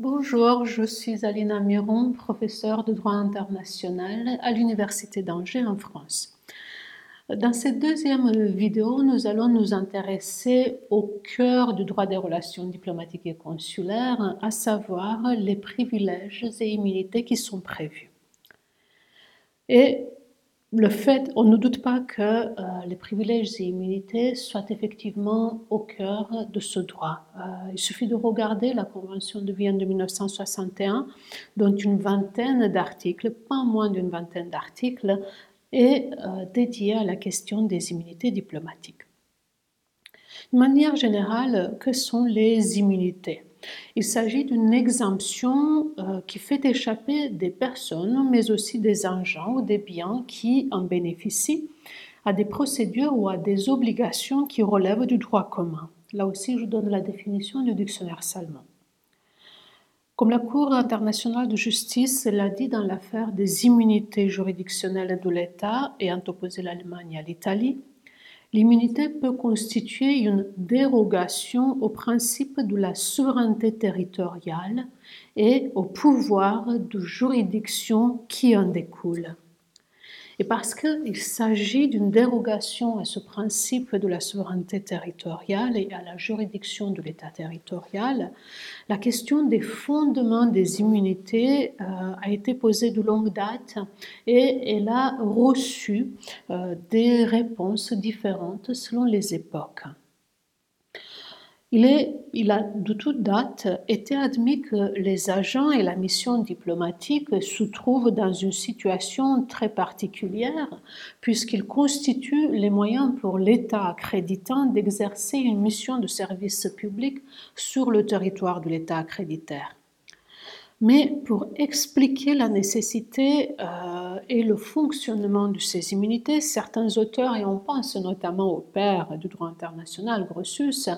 Bonjour, je suis Alina Miron, professeure de droit international à l'Université d'Angers en France. Dans cette deuxième vidéo, nous allons nous intéresser au cœur du droit des relations diplomatiques et consulaires, à savoir les privilèges et immunités qui sont prévus. Le fait, on ne doute pas que euh, les privilèges et immunités soient effectivement au cœur de ce droit. Euh, il suffit de regarder la Convention de Vienne de 1961, dont une vingtaine d'articles, pas moins d'une vingtaine d'articles, est euh, dédiée à la question des immunités diplomatiques. De manière générale, que sont les immunités? Il s'agit d'une exemption euh, qui fait échapper des personnes, mais aussi des agents ou des biens qui en bénéficient à des procédures ou à des obligations qui relèvent du droit commun. Là aussi, je donne la définition du dictionnaire Salmon. Comme la Cour internationale de justice l'a dit dans l'affaire des immunités juridictionnelles de l'État ayant opposé l'Allemagne à l'Italie, L'immunité peut constituer une dérogation au principe de la souveraineté territoriale et au pouvoir de juridiction qui en découle. Et parce qu'il s'agit d'une dérogation à ce principe de la souveraineté territoriale et à la juridiction de l'État territorial, la question des fondements des immunités euh, a été posée de longue date et elle a reçu euh, des réponses différentes selon les époques. Il, a de toute date été admis que les agents et la mission diplomatique se trouvent dans une situation très particulière puisqu'ils constituent les moyens pour l'État accréditant d'exercer une mission de service public sur le territoire de l'État accréditaire. Mais pour expliquer la nécessité euh, et le fonctionnement de ces immunités, certains auteurs, et on pense notamment au père du droit international, Grossus,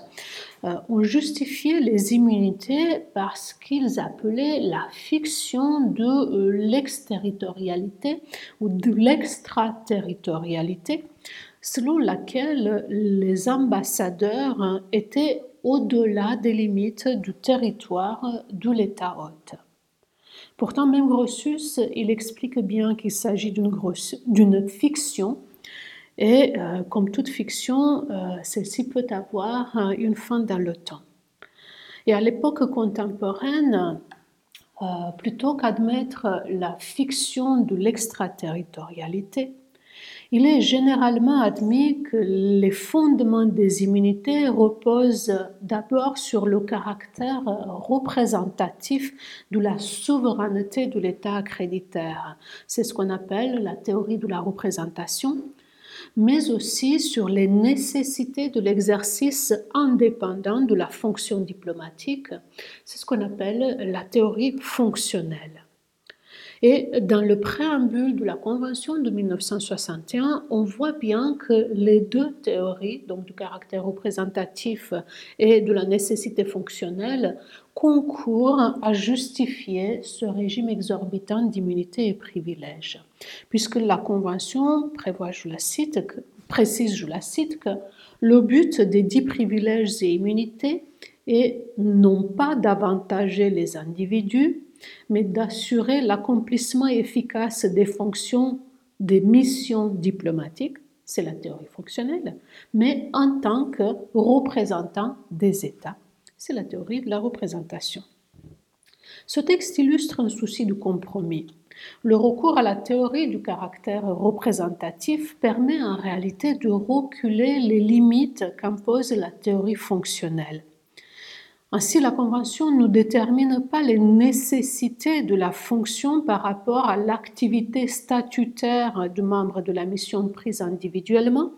euh, ont justifié les immunités parce qu'ils appelaient la fiction de euh, l'exterritorialité ou de l'extraterritorialité, selon laquelle les ambassadeurs étaient au-delà des limites du territoire de l'État hôte. Pourtant, même Grossus, il explique bien qu'il s'agit d'une fiction et euh, comme toute fiction, euh, celle-ci peut avoir euh, une fin dans le temps. Et à l'époque contemporaine, plutôt qu'admettre la fiction de l'extraterritorialité, il est généralement admis que les fondements des immunités reposent d'abord sur le caractère représentatif de la souveraineté de l'État accréditaire. C'est ce qu'on appelle la théorie de la représentation mais aussi sur les nécessités de l'exercice indépendant de la fonction diplomatique. C'est ce qu'on appelle la théorie fonctionnelle. Et dans le préambule de la Convention de 1961, on voit bien que les deux théories, donc du caractère représentatif et de la nécessité fonctionnelle, concourent à justifier ce régime exorbitant d'immunité et privilèges, puisque la Convention prévoit, je la cite, précise, je la cite, que le but des dix privilèges et immunités est non pas d'avantager les individus, mais d'assurer l'accomplissement efficace des fonctions des missions diplomatiques, c'est la théorie fonctionnelle, mais en tant que représentant des États, c'est la théorie de la représentation. Ce texte illustre un souci de compromis. Le recours à la théorie du caractère représentatif permet en réalité de reculer les limites qu'impose la théorie fonctionnelle. Ainsi, la Convention ne détermine pas les nécessités de la fonction par rapport à l'activité statutaire du membre de la mission prise individuellement,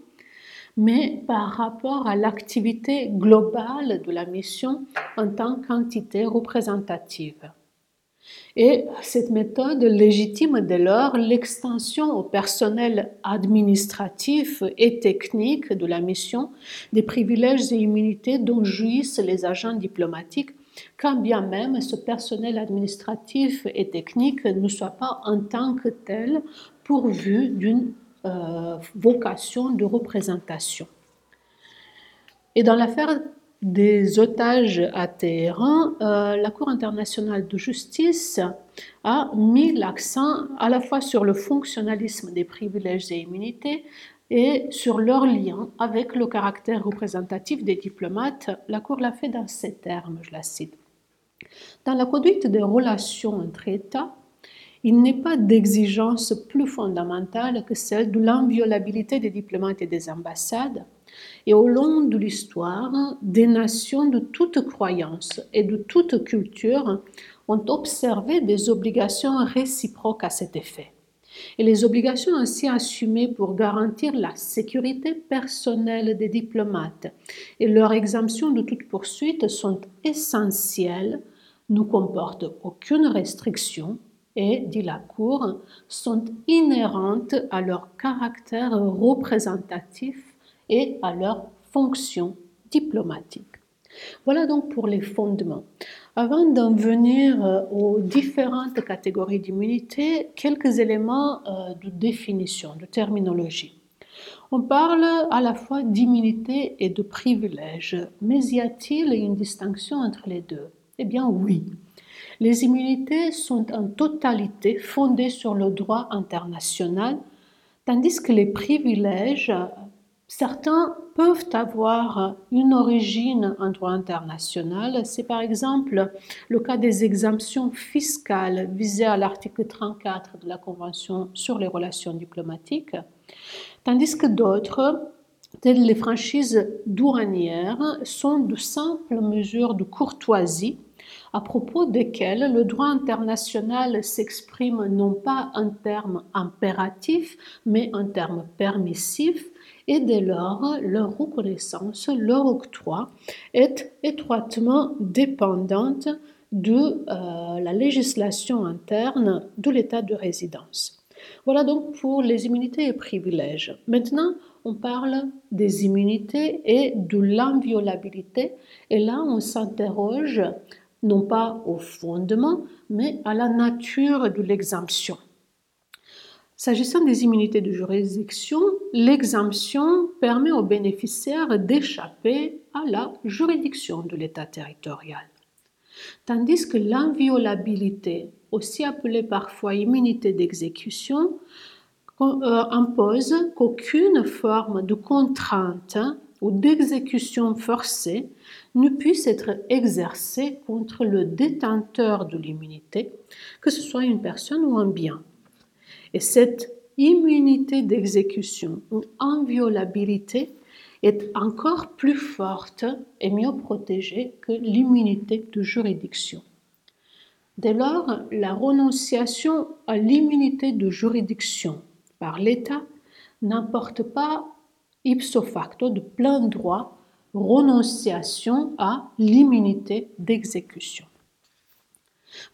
mais par rapport à l'activité globale de la mission en tant qu'entité représentative. Et cette méthode légitime dès lors l'extension au personnel administratif et technique de la mission des privilèges et immunités dont jouissent les agents diplomatiques, quand bien même ce personnel administratif et technique ne soit pas en tant que tel pourvu d'une euh, vocation de représentation. Et dans l'affaire des otages à Téhéran, euh, la Cour internationale de justice a mis l'accent à la fois sur le fonctionnalisme des privilèges et immunités et sur leur lien avec le caractère représentatif des diplomates. La Cour l'a fait dans ces termes, je la cite. Dans la conduite des relations entre États, il n'est pas d'exigence plus fondamentale que celle de l'inviolabilité des diplomates et des ambassades, et au long de l'histoire, des nations de toute croyance et de toute culture ont observé des obligations réciproques à cet effet. Et les obligations ainsi assumées pour garantir la sécurité personnelle des diplomates et leur exemption de toute poursuite sont essentielles, ne comportent aucune restriction et, dit la Cour, sont inhérentes à leur caractère représentatif et à leur fonction diplomatique. Voilà donc pour les fondements. Avant d'en venir euh, aux différentes catégories d'immunité, quelques éléments euh, de définition, de terminologie. On parle à la fois d'immunité et de privilège, mais y a-t-il une distinction entre les deux? Eh bien oui. Les immunités sont en totalité fondées sur le droit international, tandis que les privilèges Certains peuvent avoir une origine en droit international. C'est par exemple le cas des exemptions fiscales visées à l'article 34 de la Convention sur les relations diplomatiques, tandis que d'autres, telles les franchises douanières, sont de simples mesures de courtoisie à propos desquelles le droit international s'exprime non pas en termes impératifs, mais en termes permissifs, et dès lors leur reconnaissance, leur octroi est étroitement dépendante de euh, la législation interne de l'état de résidence. Voilà donc pour les immunités et privilèges. Maintenant, on parle des immunités et de l'inviolabilité. Et là, on s'interroge non pas au fondement, mais à la nature de l'exemption. S'agissant des immunités de juridiction, l'exemption permet aux bénéficiaires d'échapper à la juridiction de l'État territorial. Tandis que l'inviolabilité, aussi appelée parfois immunité d'exécution, euh, impose qu'aucune forme de contrainte ou d'exécution forcée ne puisse être exercée contre le détenteur de l'immunité, que ce soit une personne ou un bien. Et cette immunité d'exécution ou inviolabilité est encore plus forte et mieux protégée que l'immunité de juridiction. Dès lors, la renonciation à l'immunité de juridiction par l'État n'importe pas ipso facto de plein droit renonciation à l'immunité d'exécution.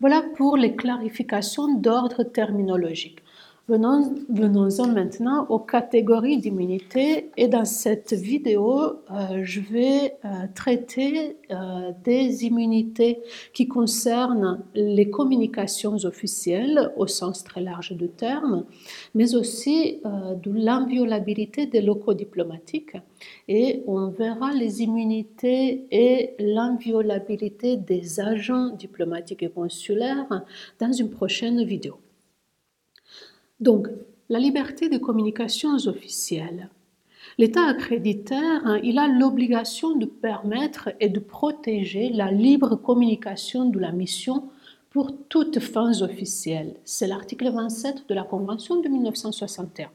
Voilà pour les clarifications d'ordre terminologique. Venons-en maintenant aux catégories d'immunité et dans cette vidéo, euh, je vais euh, traiter euh, des immunités qui concernent les communications officielles au sens très large du terme, mais aussi de l'inviolabilité des locaux diplomatiques et on verra les immunités et l'inviolabilité des agents diplomatiques et consulaires dans une prochaine vidéo. Donc, la liberté de communications officielles. L'État accréditaire, hein, il a l'obligation de permettre et de protéger la libre communication de la mission pour toutes fins officielles. C'est l'article 27 de la Convention de 1961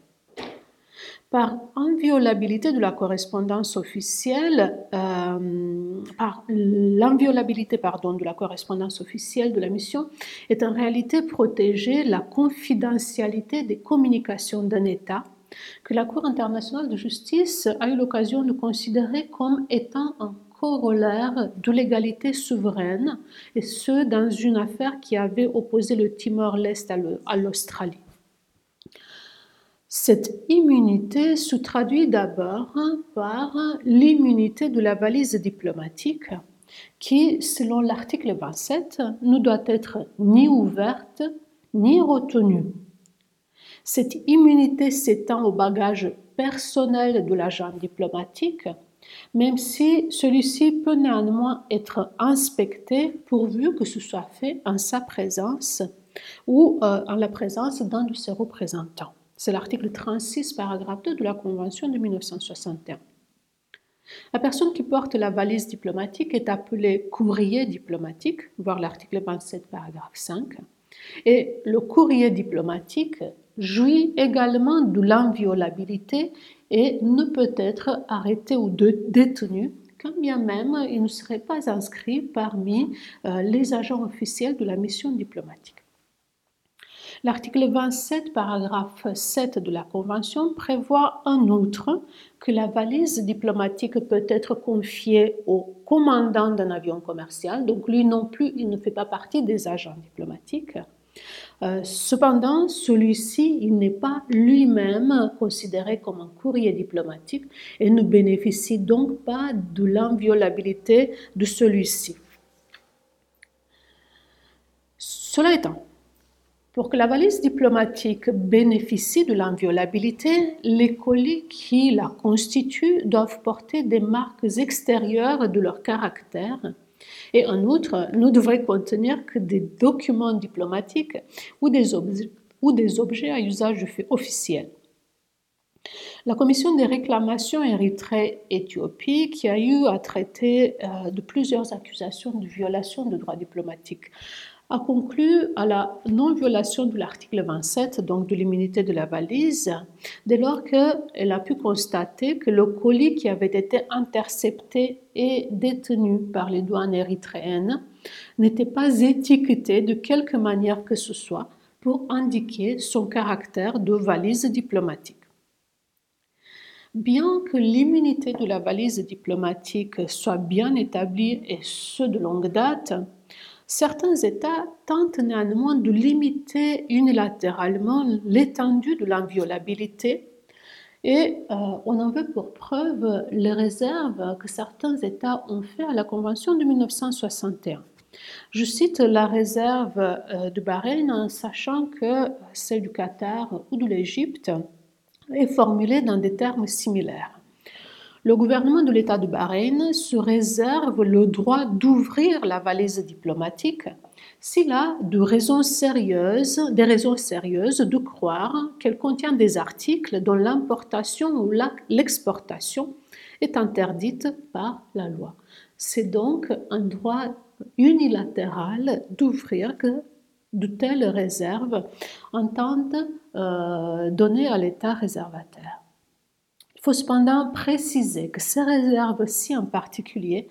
par inviolabilité de la correspondance officielle, euh, l'inviolabilité de la correspondance officielle de la mission, est en réalité protéger la confidentialité des communications d'un État que la Cour internationale de justice a eu l'occasion de considérer comme étant un corollaire de l'égalité souveraine, et ce dans une affaire qui avait opposé le Timor-Leste à l'Australie. Cette immunité se traduit d'abord par l'immunité de la valise diplomatique qui, selon l'article 27, ne doit être ni ouverte ni retenue. Cette immunité s'étend au bagage personnel de l'agent diplomatique même si celui-ci peut néanmoins être inspecté pourvu que ce soit fait en sa présence ou euh, en la présence d'un de ses représentants. C'est l'article 36, paragraphe 2 de la Convention de 1961. La personne qui porte la valise diplomatique est appelée courrier diplomatique, voir l'article 27, paragraphe 5. Et le courrier diplomatique jouit également de l'inviolabilité et ne peut être arrêté ou détenu quand bien même il ne serait pas inscrit parmi euh, les agents officiels de la mission diplomatique. L'article 27, paragraphe 7 de la Convention prévoit en outre que la valise diplomatique peut être confiée au commandant d'un avion commercial, donc lui non plus, il ne fait pas partie des agents diplomatiques. Euh, cependant, celui-ci, il n'est pas lui-même considéré comme un courrier diplomatique et ne bénéficie donc pas de l'inviolabilité de celui-ci. Cela étant, pour que la valise diplomatique bénéficie de l'inviolabilité, les colis qui la constituent doivent porter des marques extérieures de leur caractère et en outre ne devraient contenir que des documents diplomatiques ou des, ou des objets à usage officiel. La commission des réclamations Érythrée-Éthiopie, qui a eu à traiter euh, de plusieurs accusations de violation de droits diplomatiques, a conclu à la non-violation de l'article 27, donc de l'immunité de la valise, dès lors qu'elle a pu constater que le colis qui avait été intercepté et détenu par les douanes érythréennes n'était pas étiqueté de quelque manière que ce soit pour indiquer son caractère de valise diplomatique. Bien que l'immunité de la valise diplomatique soit bien établie et ce de longue date, certains États tentent néanmoins de limiter unilatéralement l'étendue de l'inviolabilité et euh, on en veut pour preuve les réserves que certains États ont fait à la Convention de 1961. Je cite la réserve euh, de Bahreïn en sachant que celle du Qatar ou de l'Égypte est formulée dans des termes similaires le gouvernement de l'État de Bahreïn se réserve le droit d'ouvrir la valise diplomatique s'il a de raisons sérieuses, des raisons sérieuses de croire qu'elle contient des articles dont l'importation ou l'exportation est interdite par la loi. C'est donc un droit unilatéral d'ouvrir que de telles réserves entendent euh, donner à l'État réservataire. Il faut cependant préciser que ces réserves-ci en particulier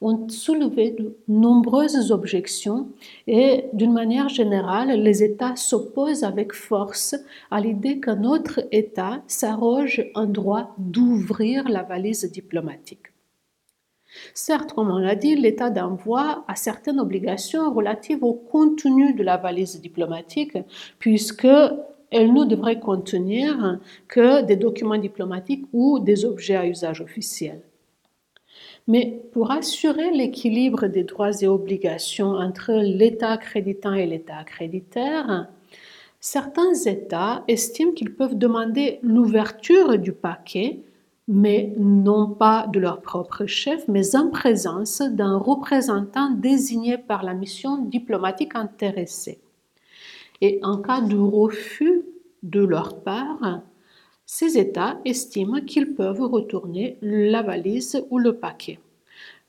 ont soulevé de nombreuses objections et d'une manière générale, les États s'opposent avec force à l'idée qu'un autre État s'arroge un droit d'ouvrir la valise diplomatique. Certes, comme on l'a dit, l'État d'envoi a certaines obligations relatives au contenu de la valise diplomatique, puisque elle ne devrait contenir que des documents diplomatiques ou des objets à usage officiel. Mais pour assurer l'équilibre des droits et obligations entre l'État accréditant et l'État accréditaire, certains États estiment qu'ils peuvent demander l'ouverture du paquet, mais non pas de leur propre chef, mais en présence d'un représentant désigné par la mission diplomatique intéressée. Et en cas de refus de leur part, ces États estiment qu'ils peuvent retourner la valise ou le paquet.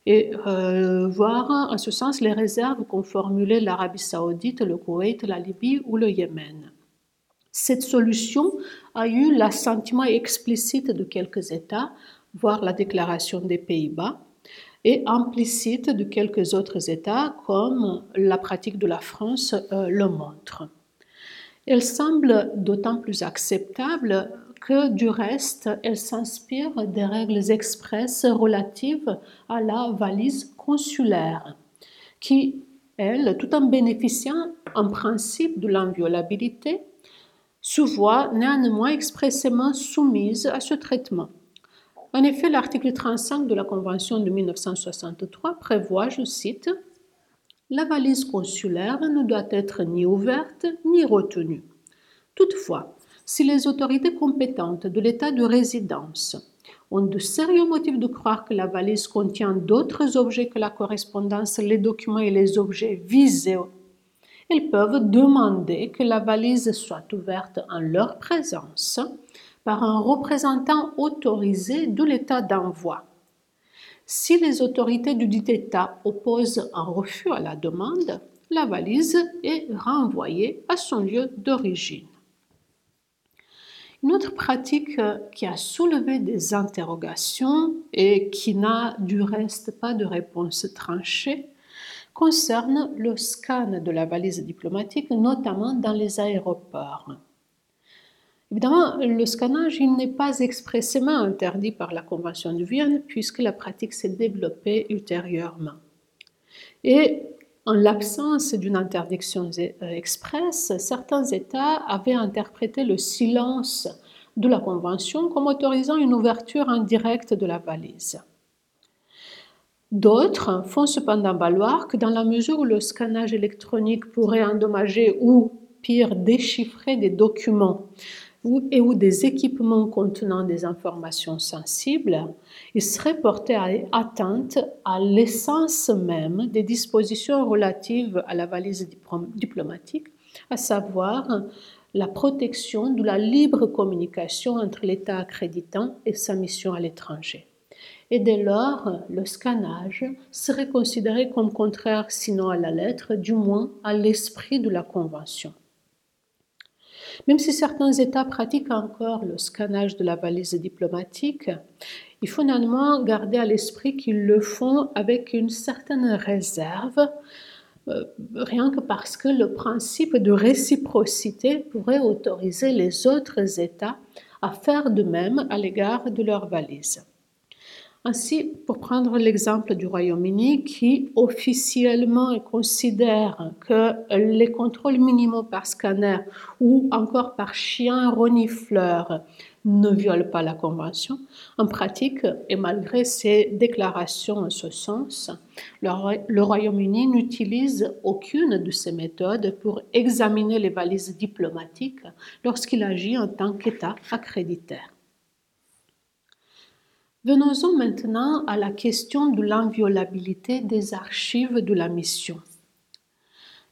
Et euh, voir en ce sens les réserves qu'ont formulées l'Arabie saoudite, le Koweït, la Libye ou le Yémen. Cette solution a eu l'assentiment explicite de quelques États, voire la déclaration des Pays-Bas, et implicite de quelques autres États, comme la pratique de la France euh, le montre. Elle semble d'autant plus acceptable que du reste, elle s'inspire des règles expresses relatives à la valise consulaire, qui, elle, tout en bénéficiant en principe de l'inviolabilité, se voit néanmoins expressément soumise à ce traitement. En effet, l'article 35 de la Convention de 1963 prévoit, je cite, la valise consulaire ne doit être ni ouverte ni retenue. Toutefois, si les autorités compétentes de l'État de résidence ont de sérieux motifs de croire que la valise contient d'autres objets que la correspondance, les documents et les objets visés, ils peuvent demander que la valise soit ouverte en leur présence par un représentant autorisé de l'État d'envoi. Si les autorités du dit État opposent un refus à la demande, la valise est renvoyée à son lieu d'origine. Une autre pratique qui a soulevé des interrogations et qui n'a du reste pas de réponse tranchée concerne le scan de la valise diplomatique, notamment dans les aéroports. Évidemment, le scannage n'est pas expressément interdit par la Convention de Vienne puisque la pratique s'est développée ultérieurement. Et en l'absence d'une interdiction euh, expresse, certains États avaient interprété le silence de la Convention comme autorisant une ouverture indirecte de la valise. D'autres font cependant valoir que dans la mesure où le scannage électronique pourrait endommager ou, pire, déchiffrer des documents et ou des équipements contenant des informations sensibles, il serait porté à atteinte à l'essence même des dispositions relatives à la valise diplomatique, à savoir la protection de la libre communication entre l'État accréditant et sa mission à l'étranger. Et dès lors, le scannage serait considéré comme contraire, sinon à la lettre, du moins à l'esprit de la Convention. Même si certains États pratiquent encore le scannage de la valise diplomatique, il faut néanmoins garder à l'esprit qu'ils le font avec une certaine réserve, euh, rien que parce que le principe de réciprocité pourrait autoriser les autres États à faire de même à l'égard de leurs valises. Ainsi, pour prendre l'exemple du Royaume-Uni, qui officiellement considère que les contrôles minimaux par scanner ou encore par chien renifleur ne violent pas la Convention, en pratique, et malgré ses déclarations en ce sens, le Royaume-Uni n'utilise aucune de ces méthodes pour examiner les valises diplomatiques lorsqu'il agit en tant qu'État accréditaire. Venons-en maintenant à la question de l'inviolabilité des archives de la mission,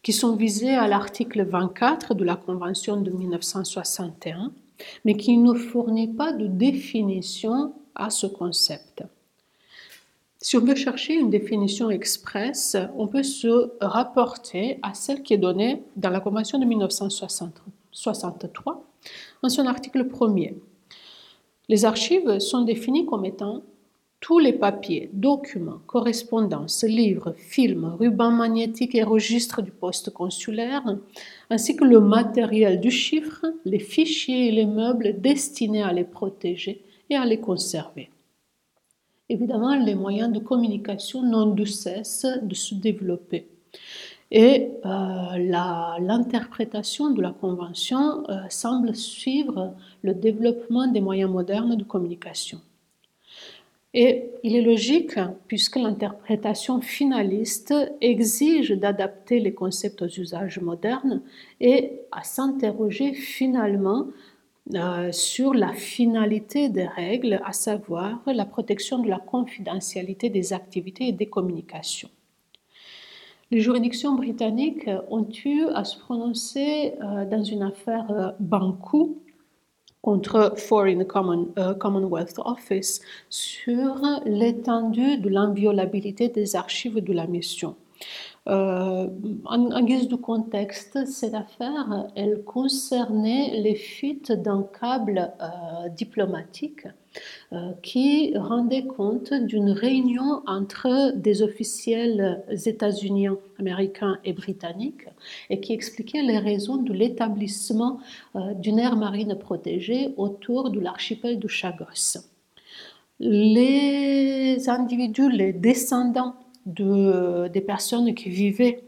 qui sont visées à l'article 24 de la Convention de 1961, mais qui ne fournit pas de définition à ce concept. Si on veut chercher une définition expresse, on peut se rapporter à celle qui est donnée dans la Convention de 1963 en son article 1er les archives sont définies comme étant tous les papiers, documents, correspondances, livres, films, rubans magnétiques et registres du poste consulaire, ainsi que le matériel du chiffre, les fichiers et les meubles destinés à les protéger et à les conserver. Évidemment, les moyens de communication n'ont de cesse de se développer. Et euh, l'interprétation de la Convention euh, semble suivre le développement des moyens modernes de communication. Et il est logique, puisque l'interprétation finaliste exige d'adapter les concepts aux usages modernes et à s'interroger finalement euh, sur la finalité des règles, à savoir la protection de la confidentialité des activités et des communications. Les juridictions britanniques ont eu à se prononcer euh, dans une affaire euh, Banco contre Foreign euh, Commonwealth Office sur l'étendue de l'inviolabilité des archives de la mission. Euh, en, guise de contexte, cette affaire, elle concernait les fuites d'un câble euh, diplomatique euh, qui rendait compte d'une réunion entre des officiels états-uniens, américains et britanniques et qui expliquait les raisons de l'établissement d'une aire marine protégée autour de l'archipel de Chagos. Les individus, les descendants de, des personnes qui vivaient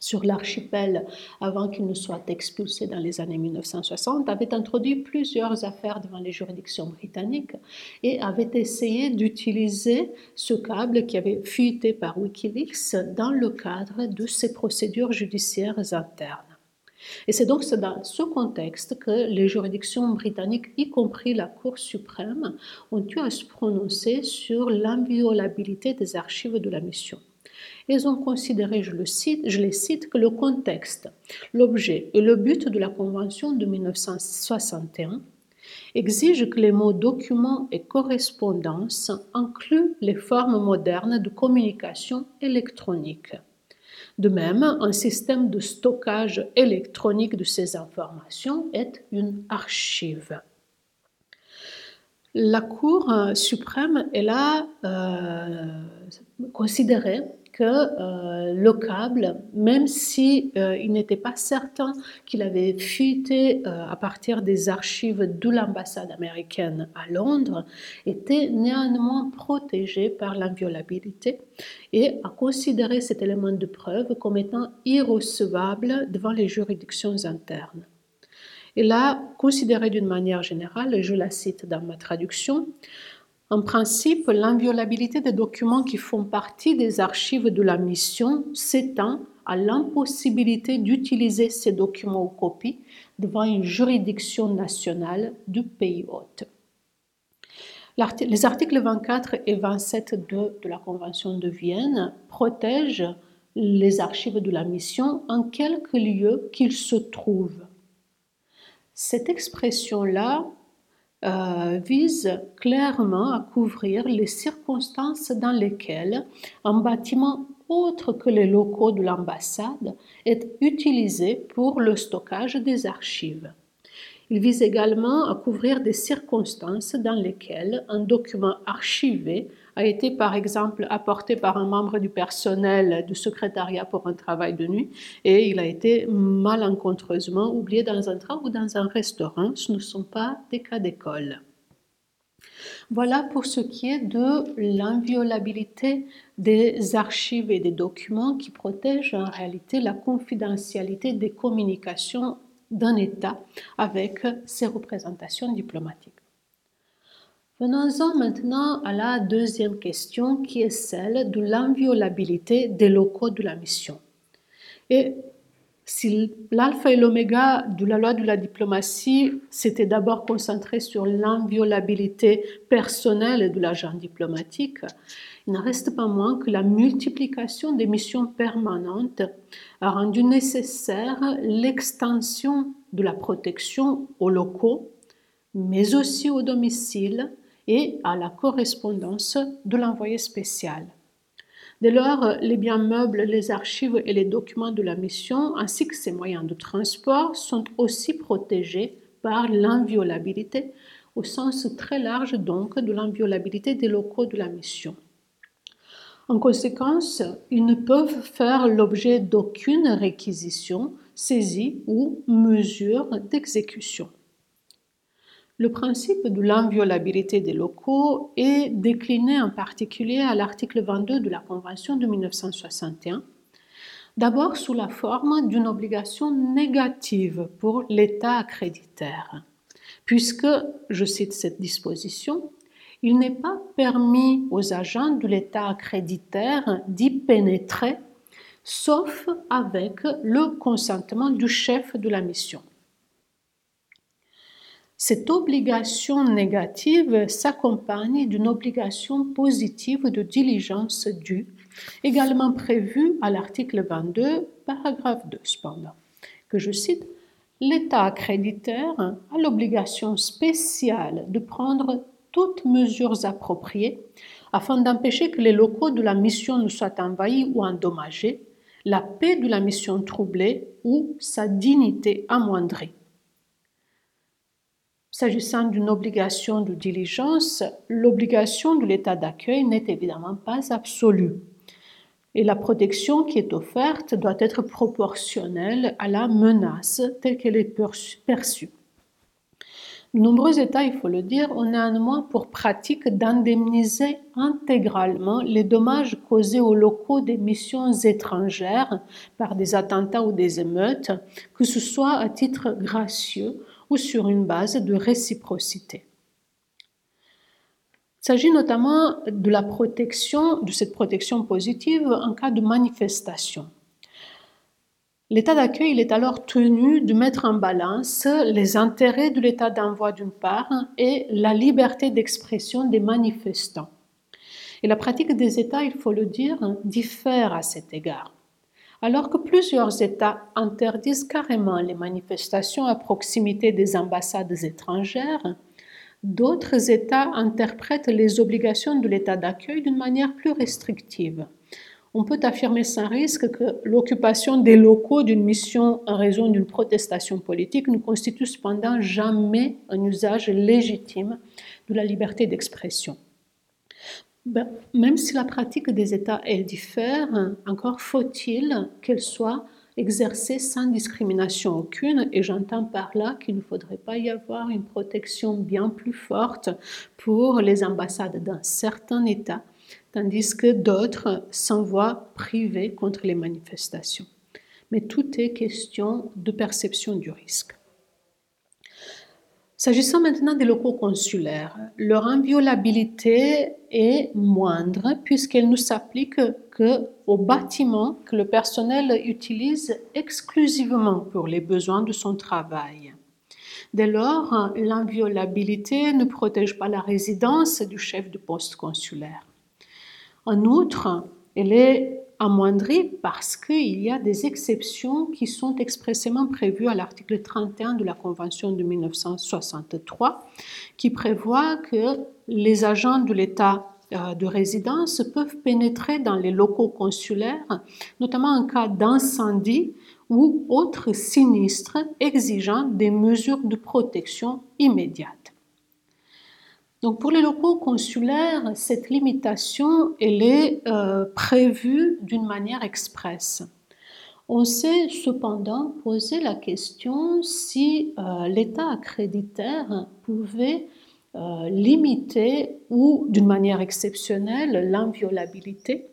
sur l'archipel avant qu'il ne soit expulsé dans les années 1960, avaient introduit plusieurs affaires devant les juridictions britanniques et avaient essayé d'utiliser ce câble qui avait fuité par Wikileaks dans le cadre de ces procédures judiciaires internes. Et c'est donc dans ce contexte que les juridictions britanniques, y compris la Cour suprême, ont eu à se prononcer sur l'inviolabilité des archives de la mission. Ils ont considéré, je, le cite, je les cite, que le contexte, l'objet et le but de la Convention de 1961 exigent que les mots document et correspondance incluent les formes modernes de communication électronique. De même, un système de stockage électronique de ces informations est une archive. La Cour suprême, elle a euh, considéré que euh, le câble, même si euh, il n'était pas certain qu'il avait fuité euh, à partir des archives de l'ambassade américaine à Londres, était néanmoins protégé par l'inviolabilité et a considéré cet élément de preuve comme étant irrecevable devant les juridictions internes. Il a considéré d'une manière générale, et je la cite dans ma traduction, en principe, l'inviolabilité des documents qui font partie des archives de la mission s'étend à l'impossibilité d'utiliser ces documents ou copies devant une juridiction nationale du pays hôte. Les articles 24 et 27 de, de la Convention de Vienne protègent les archives de la mission en quelque lieu qu'ils se trouvent. Cette expression-là euh, vise clairement à couvrir les circonstances dans lesquelles un bâtiment autre que les locaux de l'ambassade est utilisé pour le stockage des archives. Il vise également à couvrir des circonstances dans lesquelles un document archivé a été par exemple apporté par un membre du personnel du secrétariat pour un travail de nuit et il a été malencontreusement oublié dans un train ou dans un restaurant. Ce ne sont pas des cas d'école. Voilà pour ce qui est de l'inviolabilité des archives et des documents qui protègent en réalité la confidentialité des communications d'un État avec ses représentations diplomatiques. Venons-en maintenant à la deuxième question qui est celle de l'inviolabilité des locaux de la mission. Si l'alpha et l'oméga de la loi de la diplomatie s'était d'abord concentré sur l'inviolabilité personnelle de l'agent diplomatique, il n'en reste pas moins que la multiplication des missions permanentes a rendu nécessaire l'extension de la protection aux locaux, mais aussi au domicile et à la correspondance de l'envoyé spécial. Dès lors, les biens meubles, les archives et les documents de la mission, ainsi que ses moyens de transport, sont aussi protégés par l'inviolabilité, au sens très large donc de l'inviolabilité des locaux de la mission. En conséquence, ils ne peuvent faire l'objet d'aucune réquisition, saisie ou mesure d'exécution. Le principe de l'inviolabilité des locaux est décliné en particulier à l'article 22 de la Convention de 1961, d'abord sous la forme d'une obligation négative pour l'État accréditaire, puisque, je cite cette disposition, il n'est pas permis aux agents de l'État accréditaire d'y pénétrer, sauf avec le consentement du chef de la mission. Cette obligation négative s'accompagne d'une obligation positive de diligence due, également prévue à l'article 22, paragraphe 2 cependant, que je cite, L'État accréditaire a l'obligation spéciale de prendre toutes mesures appropriées afin d'empêcher que les locaux de la mission ne soient envahis ou endommagés, la paix de la mission troublée ou sa dignité amoindrie. S'agissant d'une obligation de diligence, l'obligation de l'état d'accueil n'est évidemment pas absolue. Et la protection qui est offerte doit être proportionnelle à la menace telle qu'elle est perçue. De nombreux États, il faut le dire, ont néanmoins pour pratique d'indemniser intégralement les dommages causés aux locaux des missions étrangères par des attentats ou des émeutes, que ce soit à titre gracieux ou sur une base de réciprocité. Il s'agit notamment de la protection, de cette protection positive en cas de manifestation. L'état d'accueil est alors tenu de mettre en balance les intérêts de l'état d'envoi d'une part et la liberté d'expression des manifestants. Et la pratique des États, il faut le dire, diffère à cet égard. Alors que plusieurs États interdisent carrément les manifestations à proximité des ambassades étrangères, d'autres États interprètent les obligations de l'État d'accueil d'une manière plus restrictive on peut affirmer sans risque que l'occupation des locaux d'une mission en raison d'une protestation politique ne constitue cependant jamais un usage légitime de la liberté d'expression. Ben, même si la pratique des États, elle diffère, encore faut-il qu'elle soit exercée sans discrimination aucune, et j'entends par là qu'il ne faudrait pas y avoir une protection bien plus forte pour les ambassades d'un certain État tandis que d'autres s'envoient privés contre les manifestations. Mais tout est question de perception du risque. S'agissant maintenant des locaux consulaires, leur inviolabilité est moindre puisqu'elle ne s'applique qu'aux bâtiments que le personnel utilise exclusivement pour les besoins de son travail. Dès lors, l'inviolabilité ne protège pas la résidence du chef de poste consulaire. En outre, elle est amoindrie parce qu'il y a des exceptions qui sont expressément prévues à l'article 31 de la Convention de 1963, qui prévoit que les agents de l'État euh, de résidence peuvent pénétrer dans les locaux consulaires, notamment en cas d'incendie ou autres sinistres exigeant des mesures de protection immédiates. Donc pour les locaux consulaires, cette limitation elle est euh, prévue d'une manière expresse. On s'est cependant posé la question si euh, l'État accréditaire pouvait euh, limiter ou d'une manière exceptionnelle l'inviolabilité,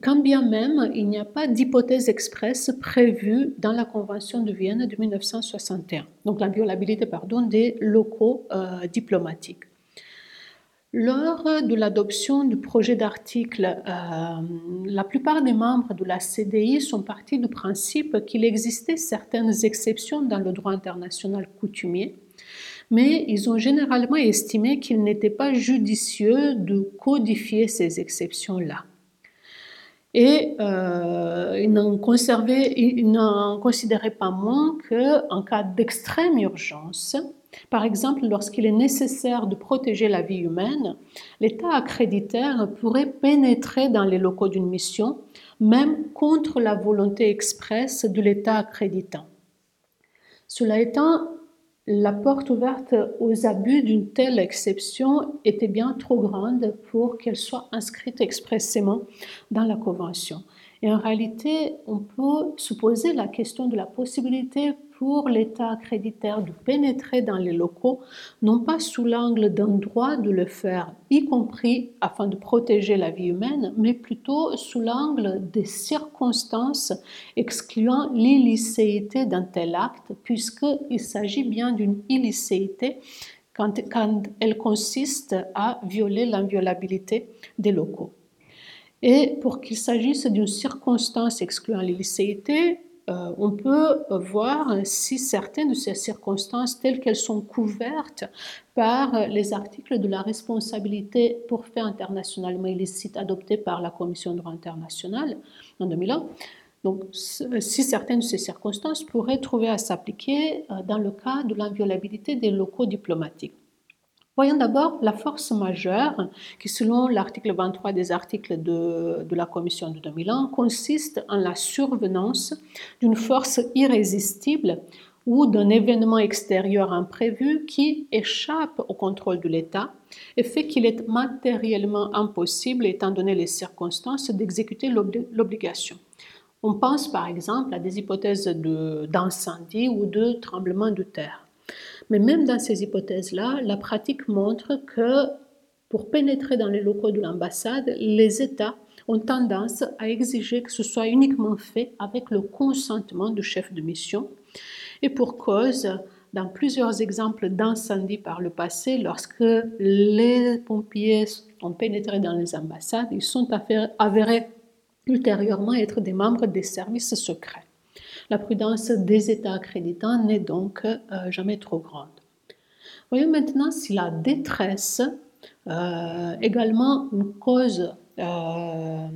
quand bien même il n'y a pas d'hypothèse expresse prévue dans la Convention de Vienne de 1961, donc l'inviolabilité pardon, des locaux diplomatiques. Lors de l'adoption du projet d'article, euh, la plupart des membres de la CDI sont partis du principe qu'il existait certaines exceptions dans le droit international coutumier, mais ils ont généralement estimé qu'il n'était pas judicieux de codifier ces exceptions-là. Et euh, ils n'en considéraient pas moins qu'en cas d'extrême urgence, par exemple, lorsqu'il est nécessaire de protéger la vie humaine, l'État accréditaire pourrait pénétrer dans les locaux d'une mission, même contre la volonté expresse de l'État accréditant. Cela étant, la porte ouverte aux abus d'une telle exception était bien trop grande pour qu'elle soit inscrite expressément dans la Convention. Et en réalité, on peut se poser la question de la possibilité pour l'État accréditaire de pénétrer dans les locaux, non pas sous l'angle d'un droit de le faire, y compris afin de protéger la vie humaine, mais plutôt sous l'angle des circonstances excluant l'illicéité d'un tel acte, puisqu'il s'agit bien d'une illicéité quand, quand elle consiste à violer l'inviolabilité des locaux. Et pour qu'il s'agisse d'une circonstance excluant l'illicéité, euh, on peut voir si certaines de ces circonstances, telles qu'elles sont couvertes par les articles de la responsabilité pour faits internationalement illicites adoptés par la Commission de droit international en 2001, donc, si certaines de ces circonstances pourraient trouver à s'appliquer euh, dans le cas de l'inviolabilité des locaux diplomatiques. Voyons d'abord la force majeure qui, selon l'article 23 des articles de, la Commission de 2001, consiste en la survenance d'une force irrésistible ou d'un événement extérieur imprévu qui échappe au contrôle de l'État et fait qu'il est matériellement impossible, étant donné les circonstances, d'exécuter l'obligation. On pense par exemple à des hypothèses d'incendie ou de tremblement de terre. Mais même dans ces hypothèses-là, la pratique montre que pour pénétrer dans les locaux de l'ambassade, les États ont tendance à exiger que ce soit uniquement fait avec le consentement du chef de mission. Et pour cause, dans plusieurs exemples d'incendies par le passé, lorsque les pompiers ont pénétré dans les ambassades, ils sont avérés ultérieurement être des membres des services secrets. La prudence des États accréditants n'est donc euh, jamais trop grande. Voyons maintenant si la détresse, euh, également une cause, euh,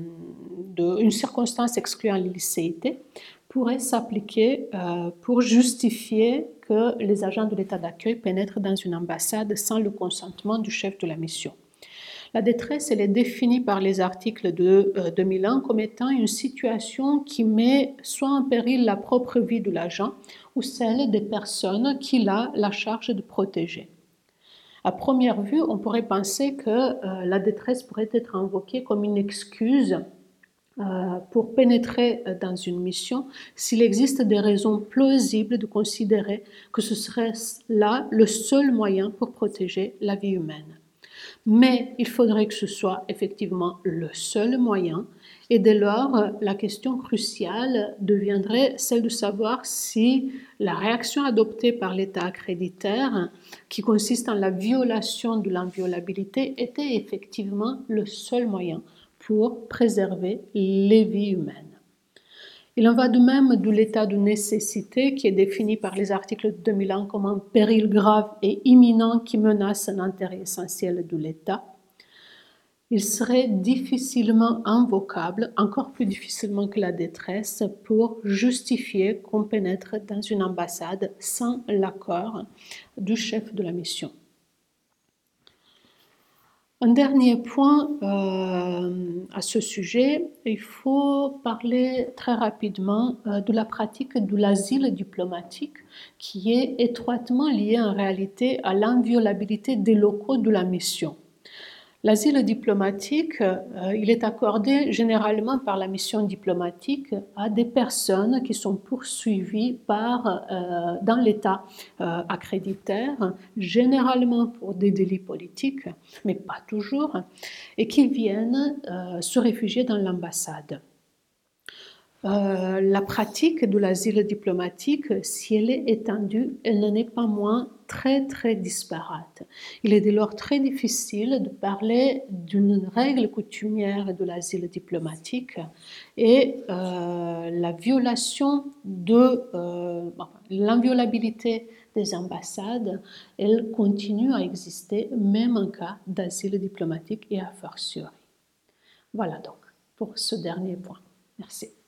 une circonstance excluant l'illicéité, pourrait s'appliquer pour justifier que les agents de l'état d'accueil pénètrent dans une ambassade sans le consentement du chef de la mission. La détresse, elle est définie par les articles de 2001 euh, comme étant une situation qui met soit en péril la propre vie de l'agent ou celle des personnes qu'il a la charge de protéger. À première vue, on pourrait penser que euh, la détresse pourrait être invoquée comme une excuse euh, pour pénétrer dans une mission s'il existe des raisons plausibles de considérer que ce serait là le seul moyen pour protéger la vie humaine. Mais il faudrait que ce soit effectivement le seul moyen. Et dès lors, la question cruciale deviendrait celle de savoir si la réaction adoptée par l'État accréditaire, qui consiste en la violation de l'inviolabilité, était effectivement le seul moyen pour préserver les vies humaines. Il en va de même de l'état de nécessité qui est défini par les articles 2001 comme un péril grave et imminent qui menace un intérêt essentiel de l'État. Il serait difficilement invocable, encore plus difficilement que la détresse, pour justifier qu'on pénètre dans une ambassade sans l'accord du chef de la mission. Un dernier point euh, à ce sujet, il faut parler très rapidement euh, de la pratique de l'asile diplomatique qui est étroitement liée en réalité à l'inviolabilité des locaux de la mission. L'asile diplomatique, euh, il est accordé généralement par la mission diplomatique à des personnes qui sont poursuivies par, euh, dans l'État euh, accréditaire, généralement pour des délits politiques, mais pas toujours, et qui viennent se réfugier dans l'ambassade. La pratique de l'asile diplomatique, si elle est étendue, elle n'en est pas moins très très disparate. Il est dès lors très difficile de parler d'une règle coutumière de l'asile diplomatique et euh, la violation de euh, l'inviolabilité des ambassades, elle continue à exister même en cas d'asile diplomatique et à fortiori. Voilà donc pour ce dernier point. Merci.